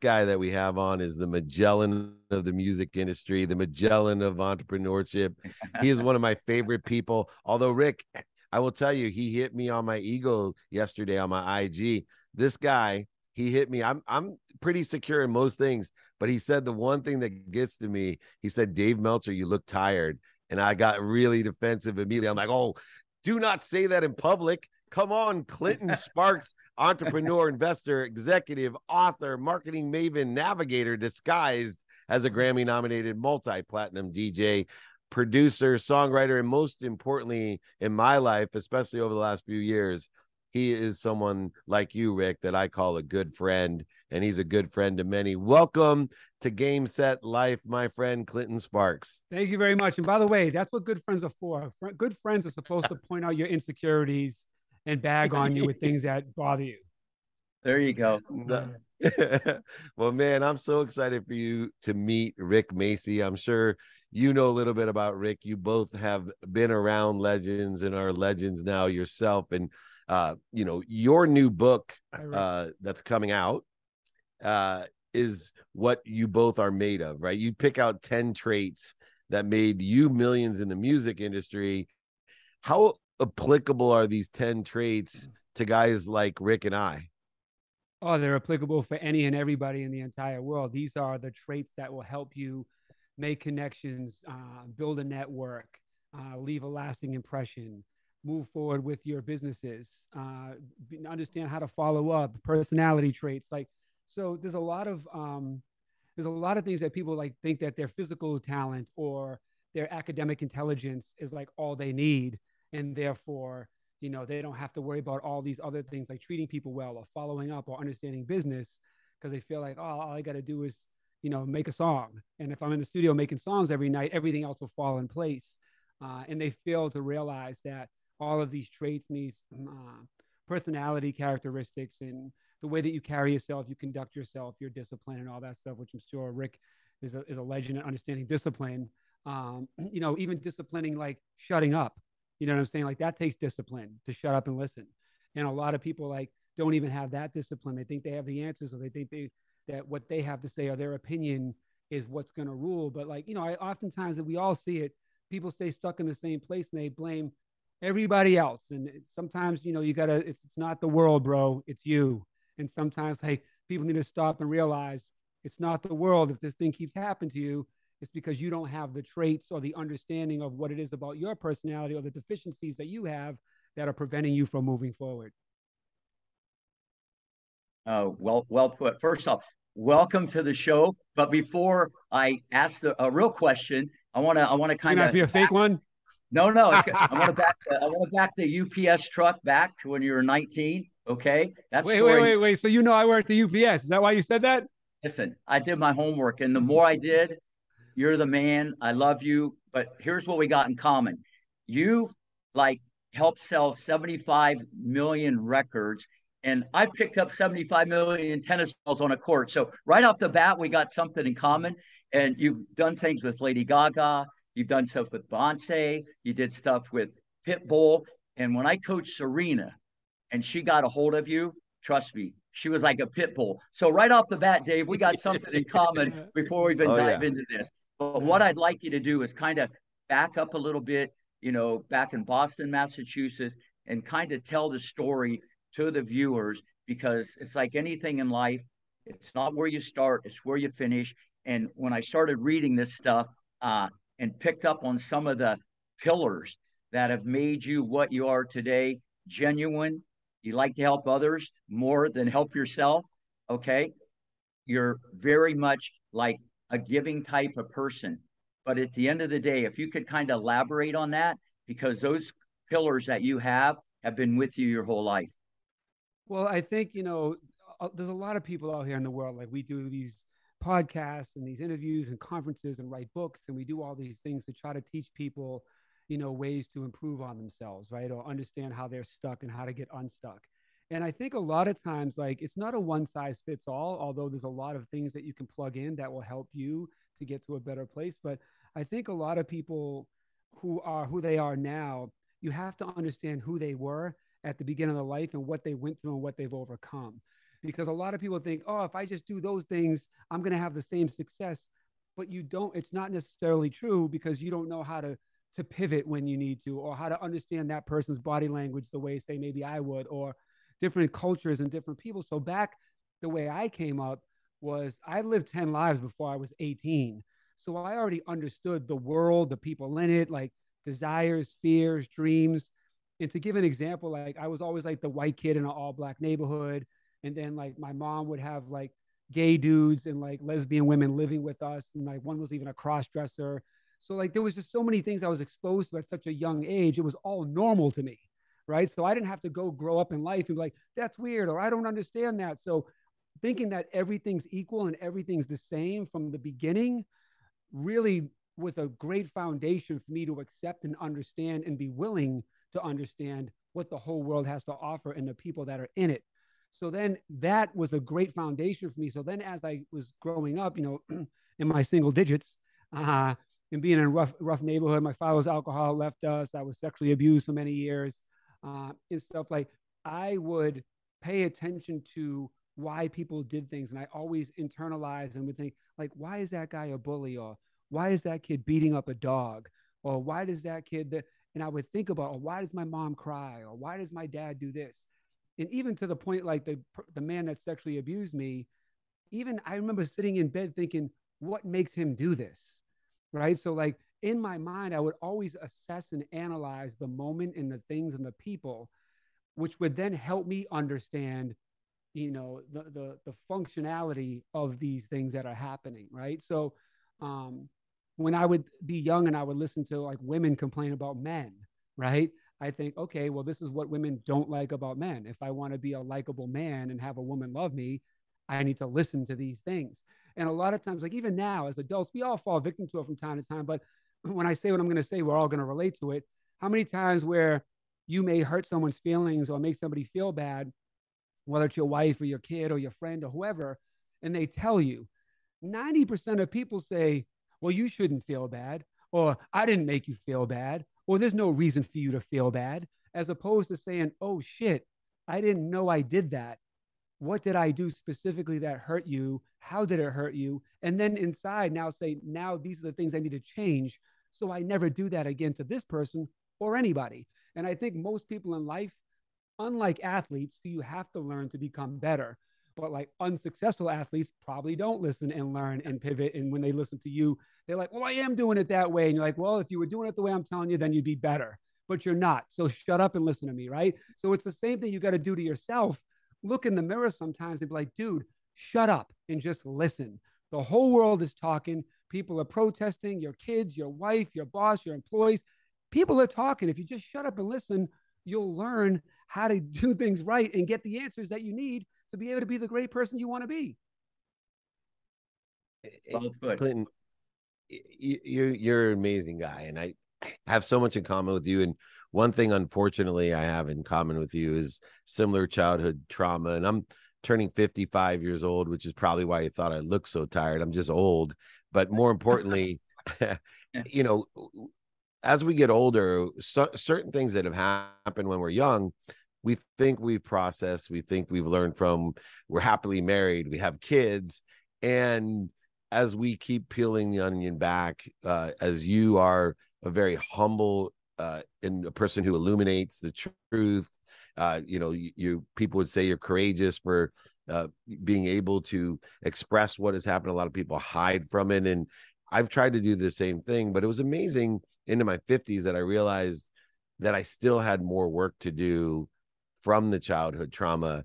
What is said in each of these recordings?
guy that we have on is the Magellan of the music industry, the Magellan of entrepreneurship. he is one of my favorite people. Although, Rick, I will tell you, he hit me on my ego yesterday on my IG. This guy, he hit me. I'm I'm pretty secure in most things, but he said the one thing that gets to me, he said, Dave Meltzer, you look tired. And I got really defensive immediately. I'm like, oh, do not say that in public. Come on, Clinton Sparks, entrepreneur, investor, executive, author, marketing maven, navigator, disguised as a Grammy nominated multi platinum DJ, producer, songwriter, and most importantly, in my life, especially over the last few years, he is someone like you, Rick, that I call a good friend, and he's a good friend to many. Welcome to Game Set Life, my friend Clinton Sparks. Thank you very much. And by the way, that's what good friends are for. Good friends are supposed to point out your insecurities and bag on you with things that bother you. There you go. well, man, I'm so excited for you to meet Rick Macci. I'm sure you know a little bit about Rick. You both have been around legends and are legends now yourself. And uh, you know, your new book uh, that's coming out uh, is what you both are made of, right? You pick out 10 traits that made you millions in the music industry. How applicable are these 10 traits to guys like Rick and I? Oh, they're applicable for any and everybody in the entire world. These are the traits that will help you make connections, uh, build a network, uh, leave a lasting impression, move forward with your businesses, uh, understand how to follow up, personality traits. Like, so there's a lot of um, there's a lot of things that people like think that their physical talent or their academic intelligence is like all they need, and therefore, you know, they don't have to worry about all these other things like treating people well or following up or understanding business because they feel like, oh, all I got to do is, you know, make a song, and if I'm in the studio making songs every night, everything else will fall in place. Uh, and they fail to realize that all of these traits and these uh, personality characteristics and the way that you carry yourself, you conduct yourself, your discipline, and all that stuff, which I'm sure Rick is a, is a legend at understanding discipline. Um, you know, even disciplining like shutting up. You know what I'm saying? Like that takes discipline to shut up and listen. And a lot of people like don't even have that discipline. They think they have the answers, or they think they that what they have to say or their opinion is what's going to rule. But like you know, I oftentimes that we all see it. People stay stuck in the same place and they blame everybody else. And sometimes, you know, you gotta, it's, it's not the world, bro, it's you. And sometimes, hey, people need to stop and realize it's not the world. If this thing keeps happening to you, it's because you don't have the traits or the understanding of what it is about your personality or the deficiencies that you have that are preventing you from moving forward. Oh, well, well put. First off, welcome to the show. But before I ask the a real question, I want to I want to kind of ask me a fake one. No, no. I want to back. The, I want to back the UPS truck back to when you were 19. Okay, that's wait, story. wait, wait, wait. So you know I worked at UPS. Is that why you said that? Listen, I did my homework, and the more I did, you're the man. I love you. But here's what we got in common: you like helped sell 75 million records, and I've picked up 75 million tennis balls on a court. So right off the bat, we got something in common. And you've done things with Lady Gaga. You've done stuff with Beyonce. You did stuff with Pitbull. And when I coached Serena and she got a hold of you, trust me, she was like a pit bull. So right off the bat, Dave, we got something in common before we even oh, dive yeah. into this. But what I'd like you to do is kind of back up a little bit, you know, back in Boston, Massachusetts, and kind of tell the story to the viewers because it's like anything in life. It's not where you start, it's where you finish. And when I started reading this stuff, uh, and picked up on some of the pillars that have made you what you are today genuine. You like to help others more than help yourself. Okay. You're very much like a giving type of person. But at the end of the day, if you could kind of elaborate on that, because those pillars that you have have been with you your whole life. Well, I think, you know, uh, there's a lot of people out here in the world, like we do these podcasts and these interviews and conferences and write books and we do all these things to try to teach people you know ways to improve on themselves right or understand how they're stuck and how to get unstuck and i think a lot of times like it's not a one size fits all although there's a lot of things that you can plug in that will help you to get to a better place but i think a lot of people who are who they are now you have to understand who they were at the beginning of life and what they went through and what they've overcome because a lot of people think, oh, if I just do those things, I'm going to have the same success. But you don't, it's not necessarily true because you don't know how to to pivot when you need to or how to understand that person's body language the way say maybe I would or different cultures and different people. So back the way I came up was I lived 10 lives before I was 18. So I already understood the world, the people in it, like desires, fears, dreams. And to give an example, like I was always like the white kid in an all black neighborhood and then like my mom would have like gay dudes and like lesbian women living with us and like one was even a cross dresser so like there was just so many things i was exposed to at such a young age it was all normal to me right so i didn't have to go grow up in life and be like that's weird or i don't understand that so thinking that everything's equal and everything's the same from the beginning really was a great foundation for me to accept and understand and be willing to understand what the whole world has to offer and the people that are in it so then that was a great foundation for me. So then as I was growing up, you know, in my single digits, uh, and being in a rough, rough neighborhood, my father's alcohol left us. I was sexually abused for many years, uh, and stuff like I would pay attention to why people did things, and I always internalized and would think like, why is that guy a bully, or why is that kid beating up a dog, or why does that kid that, and I would think about, or why does my mom cry, or why does my dad do this, and even to the point like the the man that sexually abused me even i remember sitting in bed thinking what makes him do this? Right? So like in my mind i would always assess and analyze the moment and the things and the people which would then help me understand you know the the, the functionality of these things that are happening right so um when i would be young and i would listen to like women complain about men right I think, okay, well, this is what women don't like about men. If I want to be a likable man and have a woman love me, I need to listen to these things. And a lot of times, like even now as adults, we all fall victim to it from time to time. But when I say what I'm going to say, we're all going to relate to it. How many times where you may hurt someone's feelings or make somebody feel bad, whether it's your wife or your kid or your friend or whoever, and they tell you, 90% of people say, well, you shouldn't feel bad, or I didn't make you feel bad, or there's no reason for you to feel bad, as opposed to saying, oh shit, I didn't know I did that. What did I do specifically that hurt you? How did it hurt you? And then inside now say, now these are the things I need to change. So I never do that again to this person or anybody. And I think most people in life, unlike athletes, who you have to learn to become better, but like unsuccessful athletes probably don't listen and learn and pivot. And when they listen to you, they're like, well, I am doing it that way. And you're like, well, if you were doing it the way I'm telling you, then you'd be better, but you're not. So shut up and listen to me. Right. So it's the same thing you got to do to yourself. Look in the mirror sometimes and be like, dude, shut up and just listen. The whole world is talking. People are protesting, your kids, your wife, your boss, your employees. People are talking. If you just shut up and listen, you'll learn how to do things right and get the answers that you need to be able to be the great person you want to be. Eh, eh, Clinton, you're you're an amazing guy, and I have so much in common with you. And one thing, unfortunately, I have in common with you is similar childhood trauma. And I'm turning 55 years old, which is probably why you thought I looked so tired. I'm just old. But more importantly, you know, as we get older, so, certain things that have happened when we're young, we think we've processed, we think we've learned from, we're happily married, we have kids. And as we keep peeling the onion back, uh, as you are a very humble uh, and a person who illuminates the truth, uh, you know, you, you, people would say you're courageous for uh, being able to express what has happened. A lot of people hide from it, and I've tried to do the same thing. But it was amazing into my 50s that I realized that I still had more work to do from the childhood trauma.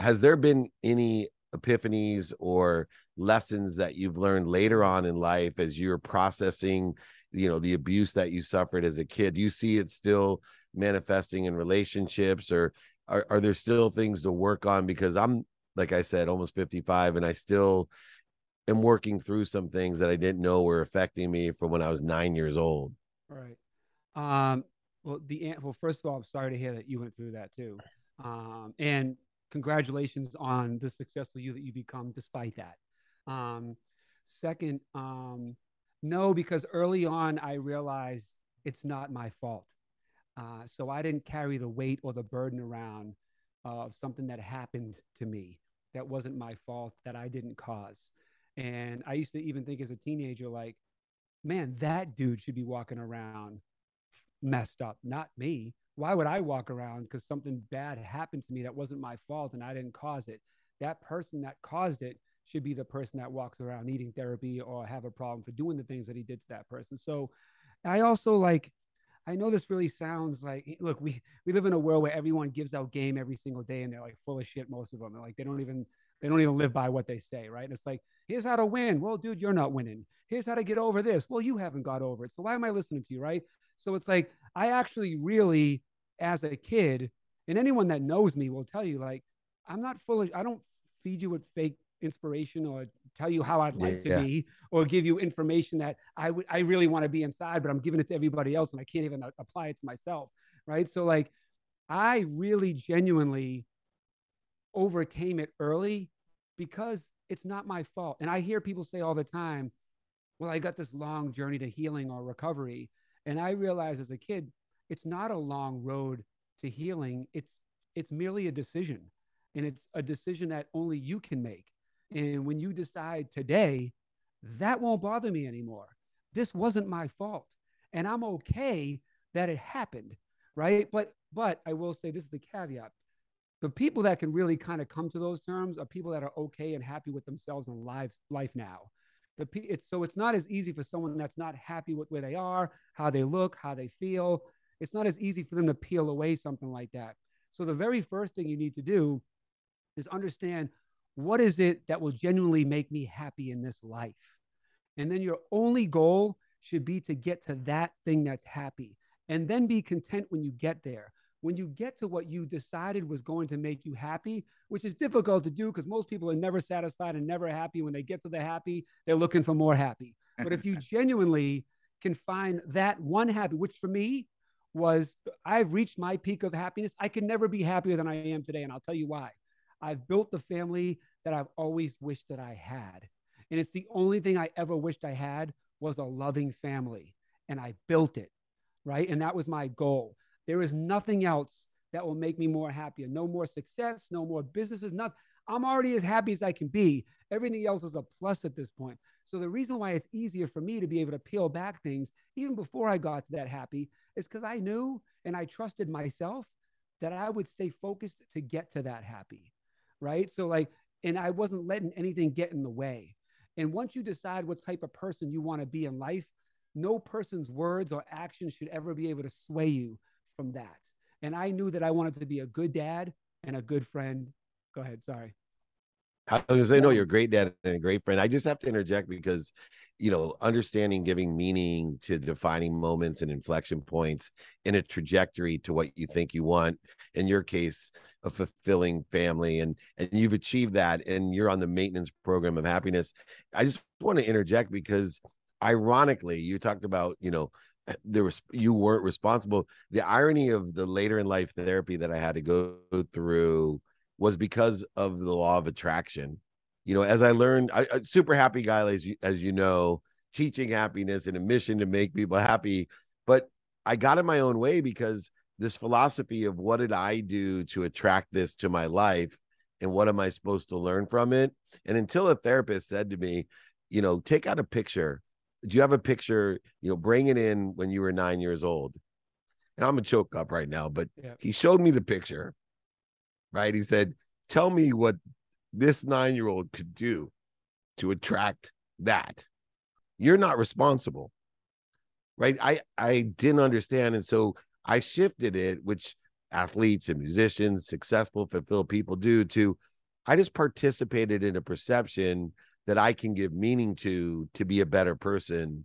Has there been any epiphanies or lessons that you've learned later on in life as you're processing you know the abuse that you suffered as a kid do you see it still manifesting in relationships or are, are there still things to work on? Because i'm like i said almost 55 and i still am working through some things that i didn't know were affecting me from when i was nine years old. Right. Um well the well first of all i'm sorry to hear that you went through that too. Um and congratulations on the successful you that you become despite that. Um, second, um, no, because early on I realized it's not my fault. Uh, so I didn't carry the weight or the burden around of something that happened to me. that wasn't my fault that I didn't cause. And I used to even think as a teenager, like, man, that dude should be walking around messed up, not me. Why would I walk around because something bad happened to me that wasn't my fault and I didn't cause it? That person that caused it should be the person that walks around needing therapy or have a problem for doing the things that he did to that person. So I also like, I know this really sounds like eh, look, we we live in a world where everyone gives out game every single day and they're like full of shit most of them. Like they don't even they don't even live by what they say, right? And it's like, here's how to win. Well, dude, you're not winning. Here's how to get over this. Well, you haven't got over it. So why am I listening to you, right? So it's like I actually really as a kid, and anyone that knows me will tell you like I'm not full of I don't feed you with fake inspiration or tell you how I'd like yeah. to be or give you information that I would I really want to be inside, but I'm giving it to everybody else and I can't even uh, apply it to myself. Right. So like I really genuinely overcame it early because it's not my fault. And I hear people say all the time, well, I got this long journey to healing or recovery. And I realized as a kid, it's not a long road to healing. It's it's merely a decision. And it's a decision that only you can make. And when you decide today, that won't bother me anymore. This wasn't my fault. And I'm okay that it happened. Right. But, but I will say this is the caveat the people that can really kind of come to those terms are people that are okay and happy with themselves and life, life now. The, it's, so it's not as easy for someone that's not happy with where they are, how they look, how they feel. It's not as easy for them to peel away something like that. So the very first thing you need to do is understand what is it that will genuinely make me happy in this life? And then your only goal should be to get to that thing that's happy and then be content when you get there. When you get to what you decided was going to make you happy, which is difficult to do because most people are never satisfied and never happy. When they get to the happy, they're looking for more happy. But if you genuinely can find that one happy, which for me was I've reached my peak of happiness. I can never be happier than I am today. And I'll tell you why. I've built the family that I've always wished that I had. And it's the only thing I ever wished I had was a loving family. And I built it, right? And that was my goal. There is nothing else that will make me more happier. No more success, no more businesses, nothing. I'm already as happy as I can be. Everything else is a plus at this point. So the reason why it's easier for me to be able to peel back things even before I got to that happy is because I knew and I trusted myself that I would stay focused to get to that happy right? So like, and I wasn't letting anything get in the way. And once you decide what type of person you want to be in life, no person's words or actions should ever be able to sway you from that. And I knew that I wanted to be a good dad and a good friend. Go ahead. Sorry. I was gonna say, no, you're a great dad and a great friend. I just have to interject because, you know, understanding, giving meaning to defining moments and inflection points in a trajectory to what you think you want. In your case, a fulfilling family, and and you've achieved that, and you're on the maintenance program of happiness. I just want to interject because, ironically, you talked about, you know, there was you weren't responsible. The irony of the later in life therapy that I had to go through was because of the law of attraction. You know, as I learned, I, I super happy guy, as you, as you know, teaching happiness and a mission to make people happy. But I got in my own way because this philosophy of what did I do to attract this to my life and what am I supposed to learn from it? And until a therapist said to me, you know, take out a picture. Do you have a picture? You know, bring it in when you were nine years old. And I'm a choke up right now, but yeah. he showed me the picture right? He said, Tell me what this nine year old could do to attract that. You're not responsible. Right. I, I didn't understand. And so I shifted it, which athletes and musicians, successful, fulfilled people do, to I just participated in a perception that I can give meaning to to be a better person.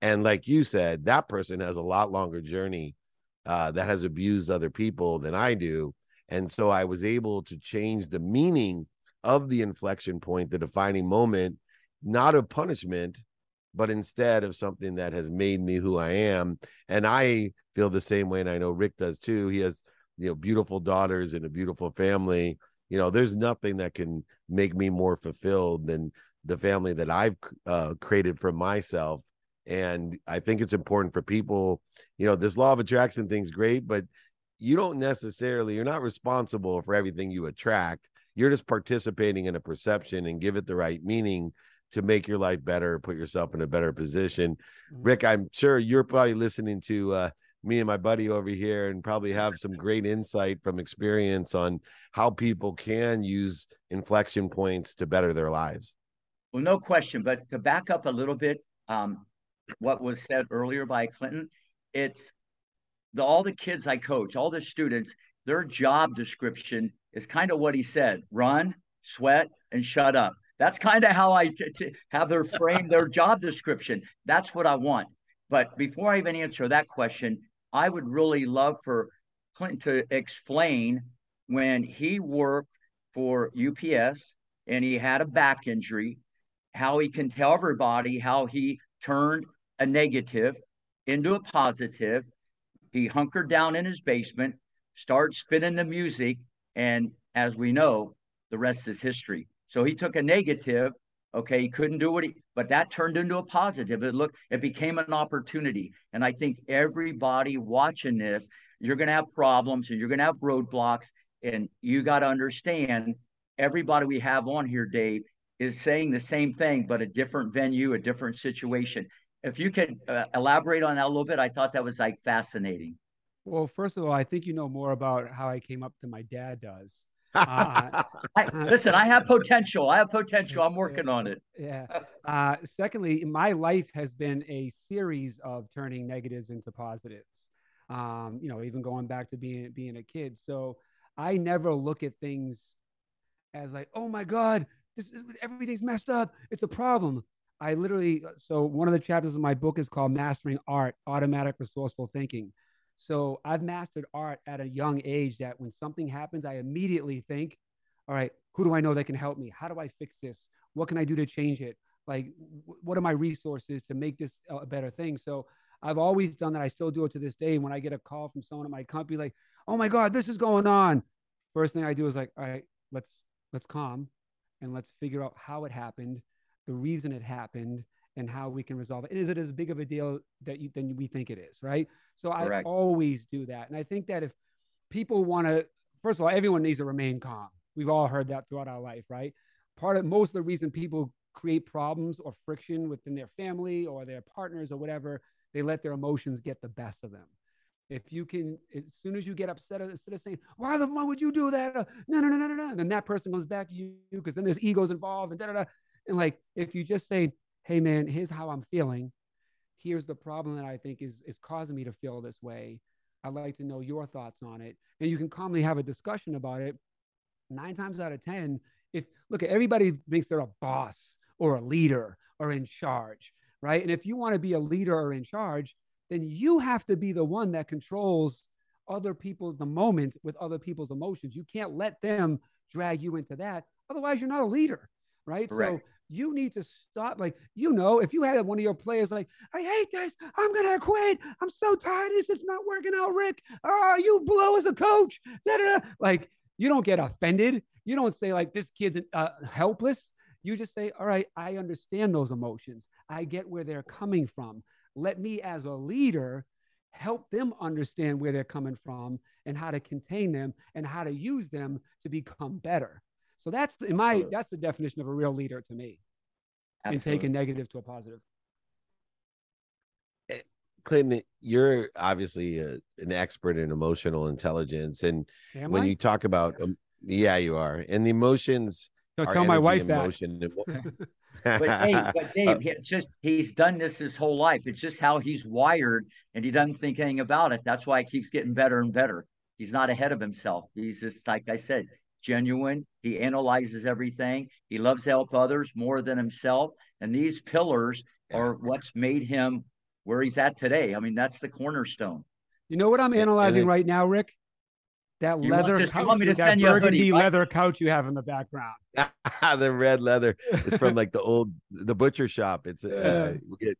And like you said, that person has a lot longer journey uh, that has abused other people than I do. And so I was able to change the meaning of the inflection point, the defining moment, not of punishment, but instead of something that has made me who I am. And I feel the same way. And I know Rick does too. He has, you know, beautiful daughters and a beautiful family. You know, there's nothing that can make me more fulfilled than the family that I've uh, created for myself. And I think it's important for people, you know, this law of attraction thing's great, but you don't necessarily you're not responsible for everything you attract you're just participating in a perception and give it the right meaning to make your life better, put yourself in a better position. Mm-hmm. Rick, I'm sure you're probably listening to uh, me and my buddy over here and probably have some great insight from experience on how people can use inflection points to better their lives. Well, no question. But to back up a little bit, um, what was said earlier by Clinton, it's the, all the kids I coach, all the students, their job description is kind of what he said run, sweat, and shut up. That's kind of how I t- t- have their frame their job description. That's what I want. But before I even answer that question, I would really love for Clinton to explain when he worked for UPS and he had a back injury, how he can tell everybody how he turned a negative into a positive. He hunkered down in his basement, started spinning the music, and as we know, the rest is history. So he took a negative. Okay, he couldn't do what he, but that turned into a positive. It looked, it became an opportunity. And I think everybody watching this, you're going to have problems and you're going to have roadblocks. And you got to understand everybody we have on here, Dave, is saying the same thing, but a different venue, a different situation. If you could uh, elaborate on that a little bit, I thought that was like fascinating. Well, first of all, I think you know more about how I came up than my dad does. Uh, I, listen, I have potential. I have potential. I'm working on it. Yeah. Uh, secondly, my life has been a series of turning negatives into positives. Um, you know, even going back to being being a kid. So I never look at things as like, oh my God, this everything's messed up. It's a problem. I literally so one of the chapters of my book is called Mastering Art: Automatic Resourceful Thinking. So I've mastered art at a young age that when something happens, I immediately think, all right, who do I know that can help me? How do I fix this? What can I do to change it? Like, what are my resources to make this a better thing? So I've always done that. I still do it to this day. When I get a call from someone at my company, like, oh my God, this is going on. First thing I do is like, all right, let's let's calm and let's figure out how it happened, the reason it happened, and how we can resolve it. Is it as big of a deal that you than we think it is, right? So Correct. I always do that. And I think that if people want to, first of all, everyone needs to remain calm. We've all heard that throughout our life, right? Part of most of the reason people create problems or friction within their family or their partners or whatever, they let their emotions get the best of them. If you can, as soon as you get upset, instead of saying, "Why the fuck would you do that?" No, no, no, no, no, and then that person goes back to you because then there's egos involved and da da da. And like, if you just say, hey man, here's how I'm feeling. Here's the problem that I think is is causing me to feel this way. I'd like to know your thoughts on it. And you can calmly have a discussion about it. Nine times out of 10, if look at everybody thinks they're a boss or a leader or in charge, right? And if you want to be a leader or in charge, then you have to be the one that controls other people's the moment with other people's emotions. You can't let them drag you into that. Otherwise, you're not a leader, right? So you need to stop. Like, you know, if you had one of your players like, I hate this, I'm gonna quit. I'm so tired. This is not working out, Rick. Oh, you blow as a coach. Da-da-da. Like, you don't get offended. You don't say like this kid's uh, helpless. You just say, all right, I understand those emotions. I get where they're coming from. Let me, as a leader, help them understand where they're coming from and how to contain them and how to use them to become better. So that's in my that's the definition of a real leader to me. Absolutely. And take a negative to a positive. Eh, Clinton, you're obviously a, an expert in emotional intelligence, and Am when I? you talk about, um, yeah, you are, and the emotions. Don't tell my wife emotion, that. but, Dave, but Dave, he just he's done this his whole life. It's just how he's wired, and he doesn't think anything about it. That's why it keeps getting better and better. He's not ahead of himself. He's just like I said, genuine. He analyzes everything. He loves to help others more than himself. And these pillars are what's made him where he's at today. I mean, that's the cornerstone. You know what I'm analyzing right now, Rick? That you leather couch, want me to that burgundy leather couch you have in the background. the red leather is from like the old the butcher shop. It's uh, we'll get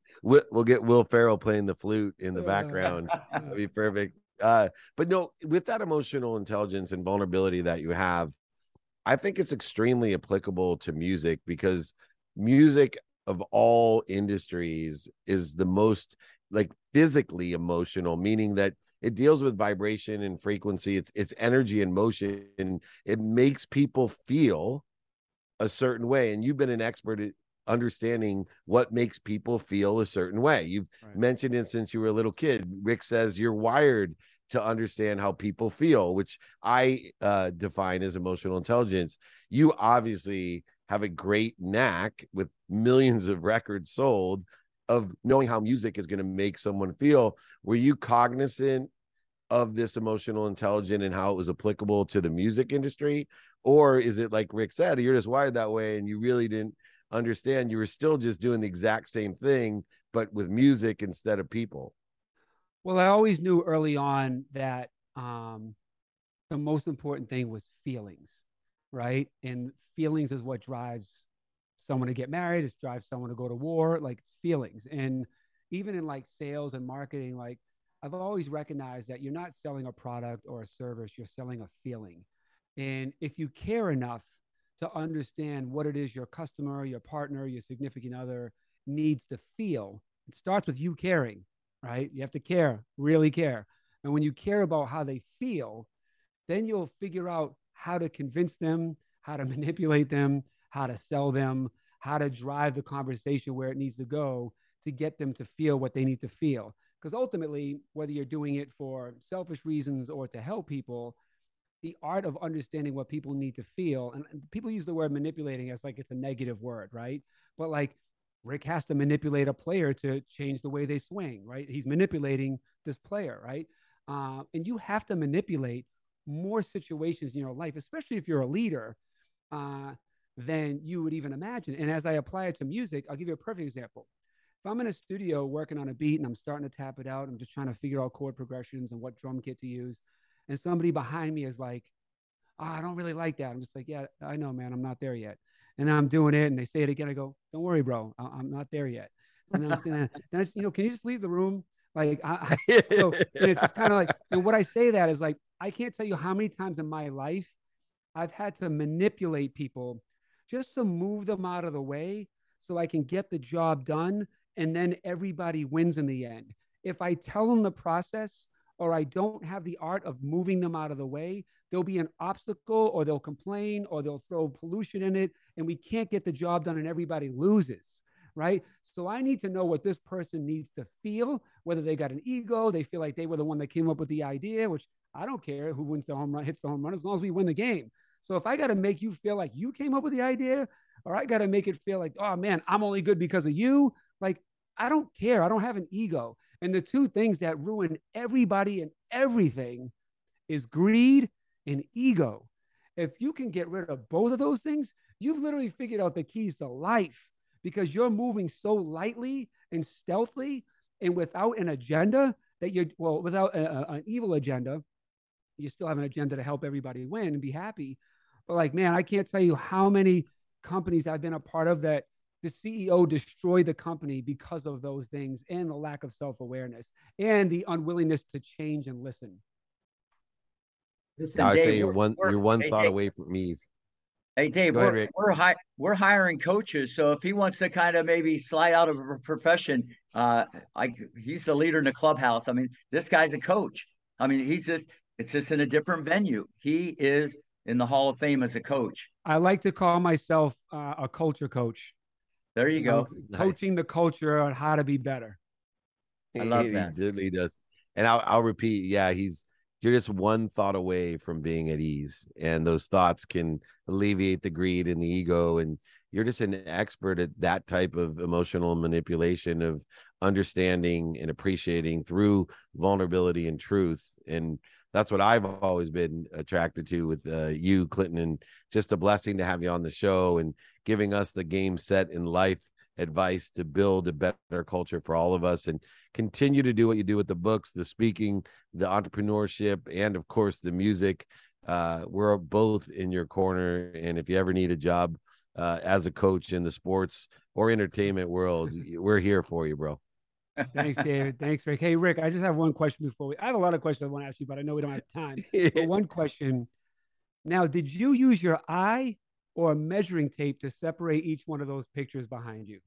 we'll get Will Ferrell playing the flute in the background. That'd be perfect. Uh, but no, with that emotional intelligence and vulnerability that you have, I think it's extremely applicable to music because music of all industries is the most like physically emotional, meaning that it deals with vibration and frequency. It's it's energy and motion, and it makes people feel a certain way. And you've been an expert understanding what makes people feel a certain way. You've right. mentioned it since you were a little kid. Rick says you're wired to understand how people feel, which I uh, define as emotional intelligence. You obviously have a great knack with millions of records sold of knowing how music is going to make someone feel. Were you cognizant of this emotional intelligence and how it was applicable to the music industry? Or is it like Rick said, you're just wired that way and you really didn't understand you were still just doing the exact same thing, but with music instead of people? Well, I always knew early on that um, the most important thing was feelings, right? And feelings is what drives someone to get married, it drives someone to go to war, like feelings. And even in like sales and marketing, like I've always recognized that you're not selling a product or a service, you're selling a feeling. And if you care enough to understand what it is your customer, your partner, your significant other needs to feel, it starts with you caring, right? You have to care, really care. And when you care about how they feel, then you'll figure out how to convince them, how to manipulate them, how to sell them, how to drive the conversation where it needs to go to get them to feel what they need to feel. Because ultimately, whether you're doing it for selfish reasons or to help people, the art of understanding what people need to feel, and people use the word manipulating as like it's a negative word, right? But like Rick has to manipulate a player to change the way they swing, right? He's manipulating this player, right? Uh, and you have to manipulate more situations in your life, especially if you're a leader, uh, than you would even imagine. And as I apply it to music, I'll give you a perfect example. If I'm in a studio working on a beat and I'm starting to tap it out, I'm just trying to figure out chord progressions and what drum kit to use, and somebody behind me is like, oh, I don't really like that. I'm just like, yeah, I know, man, I'm not there yet. And I'm doing it, and they say it again. I go, don't worry, bro, I- am not there yet. And I'm saying, then you know, can you just leave the room? Like, I, I so, it's just kind of like, and what I say that is like, I can't tell you how many times in my life I've had to manipulate people just to move them out of the way so I can get the job done. And then everybody wins in the end. If I tell them the process or I don't have the art of moving them out of the way, there'll be an obstacle or they'll complain or they'll throw pollution in it and we can't get the job done and everybody loses right? So I need to know what this person needs to feel, whether they got an ego, they feel like they were the one that came up with the idea, which I don't care who wins the home run, hits the home run, as long as we win the game. So if I got to make you feel like you came up with the idea, or I got to make it feel like, oh man, I'm only good because of you, like I don't care. I don't have an ego. And the two things that ruin everybody and everything is greed and ego. If you can get rid of both of those things, you've literally figured out the keys to life because you're moving so lightly and stealthily and without an agenda that you're, well, without a, a, an evil agenda, you still have an agenda to help everybody win and be happy. But like, man, I can't tell you how many companies I've been a part of that the CEO destroyed the company because of those things and the lack of self awareness and the unwillingness to change and listen. Listen, I would say you're one you're one hey, thought hey, away from ease. Hey Dave, Go we're ahead, we're, hi- we're hiring coaches, so if he wants to kind of maybe slide out of a profession, uh, I he's the leader in the clubhouse. I mean, this guy's a coach. I mean, he's just it's just in a different venue. He is in the Hall of Fame as a coach. I like to call myself uh, a culture coach. There you, go. Nice. Coaching the culture on how to be better. I love he, that. He, he does. And I'll, I'll repeat. Yeah, he's you're just one thought away from being at ease and those thoughts can alleviate the greed and the ego and you're just an expert at that type of emotional manipulation of understanding and appreciating through vulnerability and truth and that's what I've always been attracted to with uh, you, Clinton, and just a blessing to have you on the show and giving us the game set in life advice to build a better culture for all of us and continue to do what you do with the books, the speaking, the entrepreneurship, and of course the music. Uh, we're both in your corner, and if you ever need a job uh, as a coach in the sports or entertainment world, we're here for you, bro. Thanks, David. Thanks, Rick. Hey, Rick, I just have one question before we. I have a lot of questions I want to ask you, but I know we don't have time. but one question. Now, did you use your eye or a measuring tape to separate each one of those pictures behind you?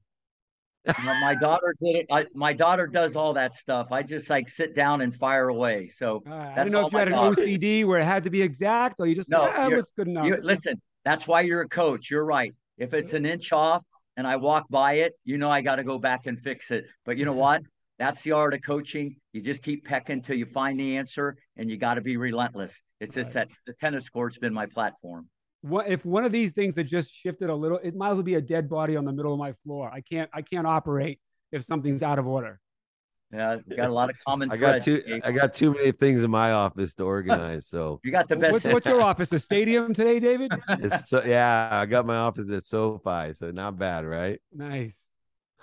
my daughter did it. I, my daughter does all that stuff. I just like sit down and fire away. So uh, I don't know if you had an daughter. OCD where it had to be exact, or you just no, yeah, looks good enough. listen, that's why you're a coach. You're right. If it's an inch off and I walk by it, you know I got to go back and fix it. But you know what? That's the art of coaching. You just keep pecking until you find the answer, and you got to be relentless. It's just that the tennis court's been my platform what if one of these things that just shifted a little, it might as well be a dead body on the middle of my floor. I can't I can't operate if something's out of order. Yeah, got a lot of common. I got too I got too many things in my office to organize. So you got the best. What's, what's your office? The stadium today, David? It's so, yeah, I got my office at SoFi, so not bad, right? Nice.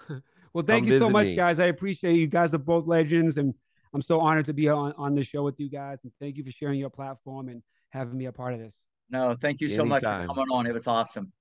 Well, thank Come you so much, me. guys. I appreciate you guys are both legends, and I'm so honored to be on on the show with you guys. And thank you for sharing your platform and having me a part of this. No, thank you so Anytime. much for coming on. It was awesome.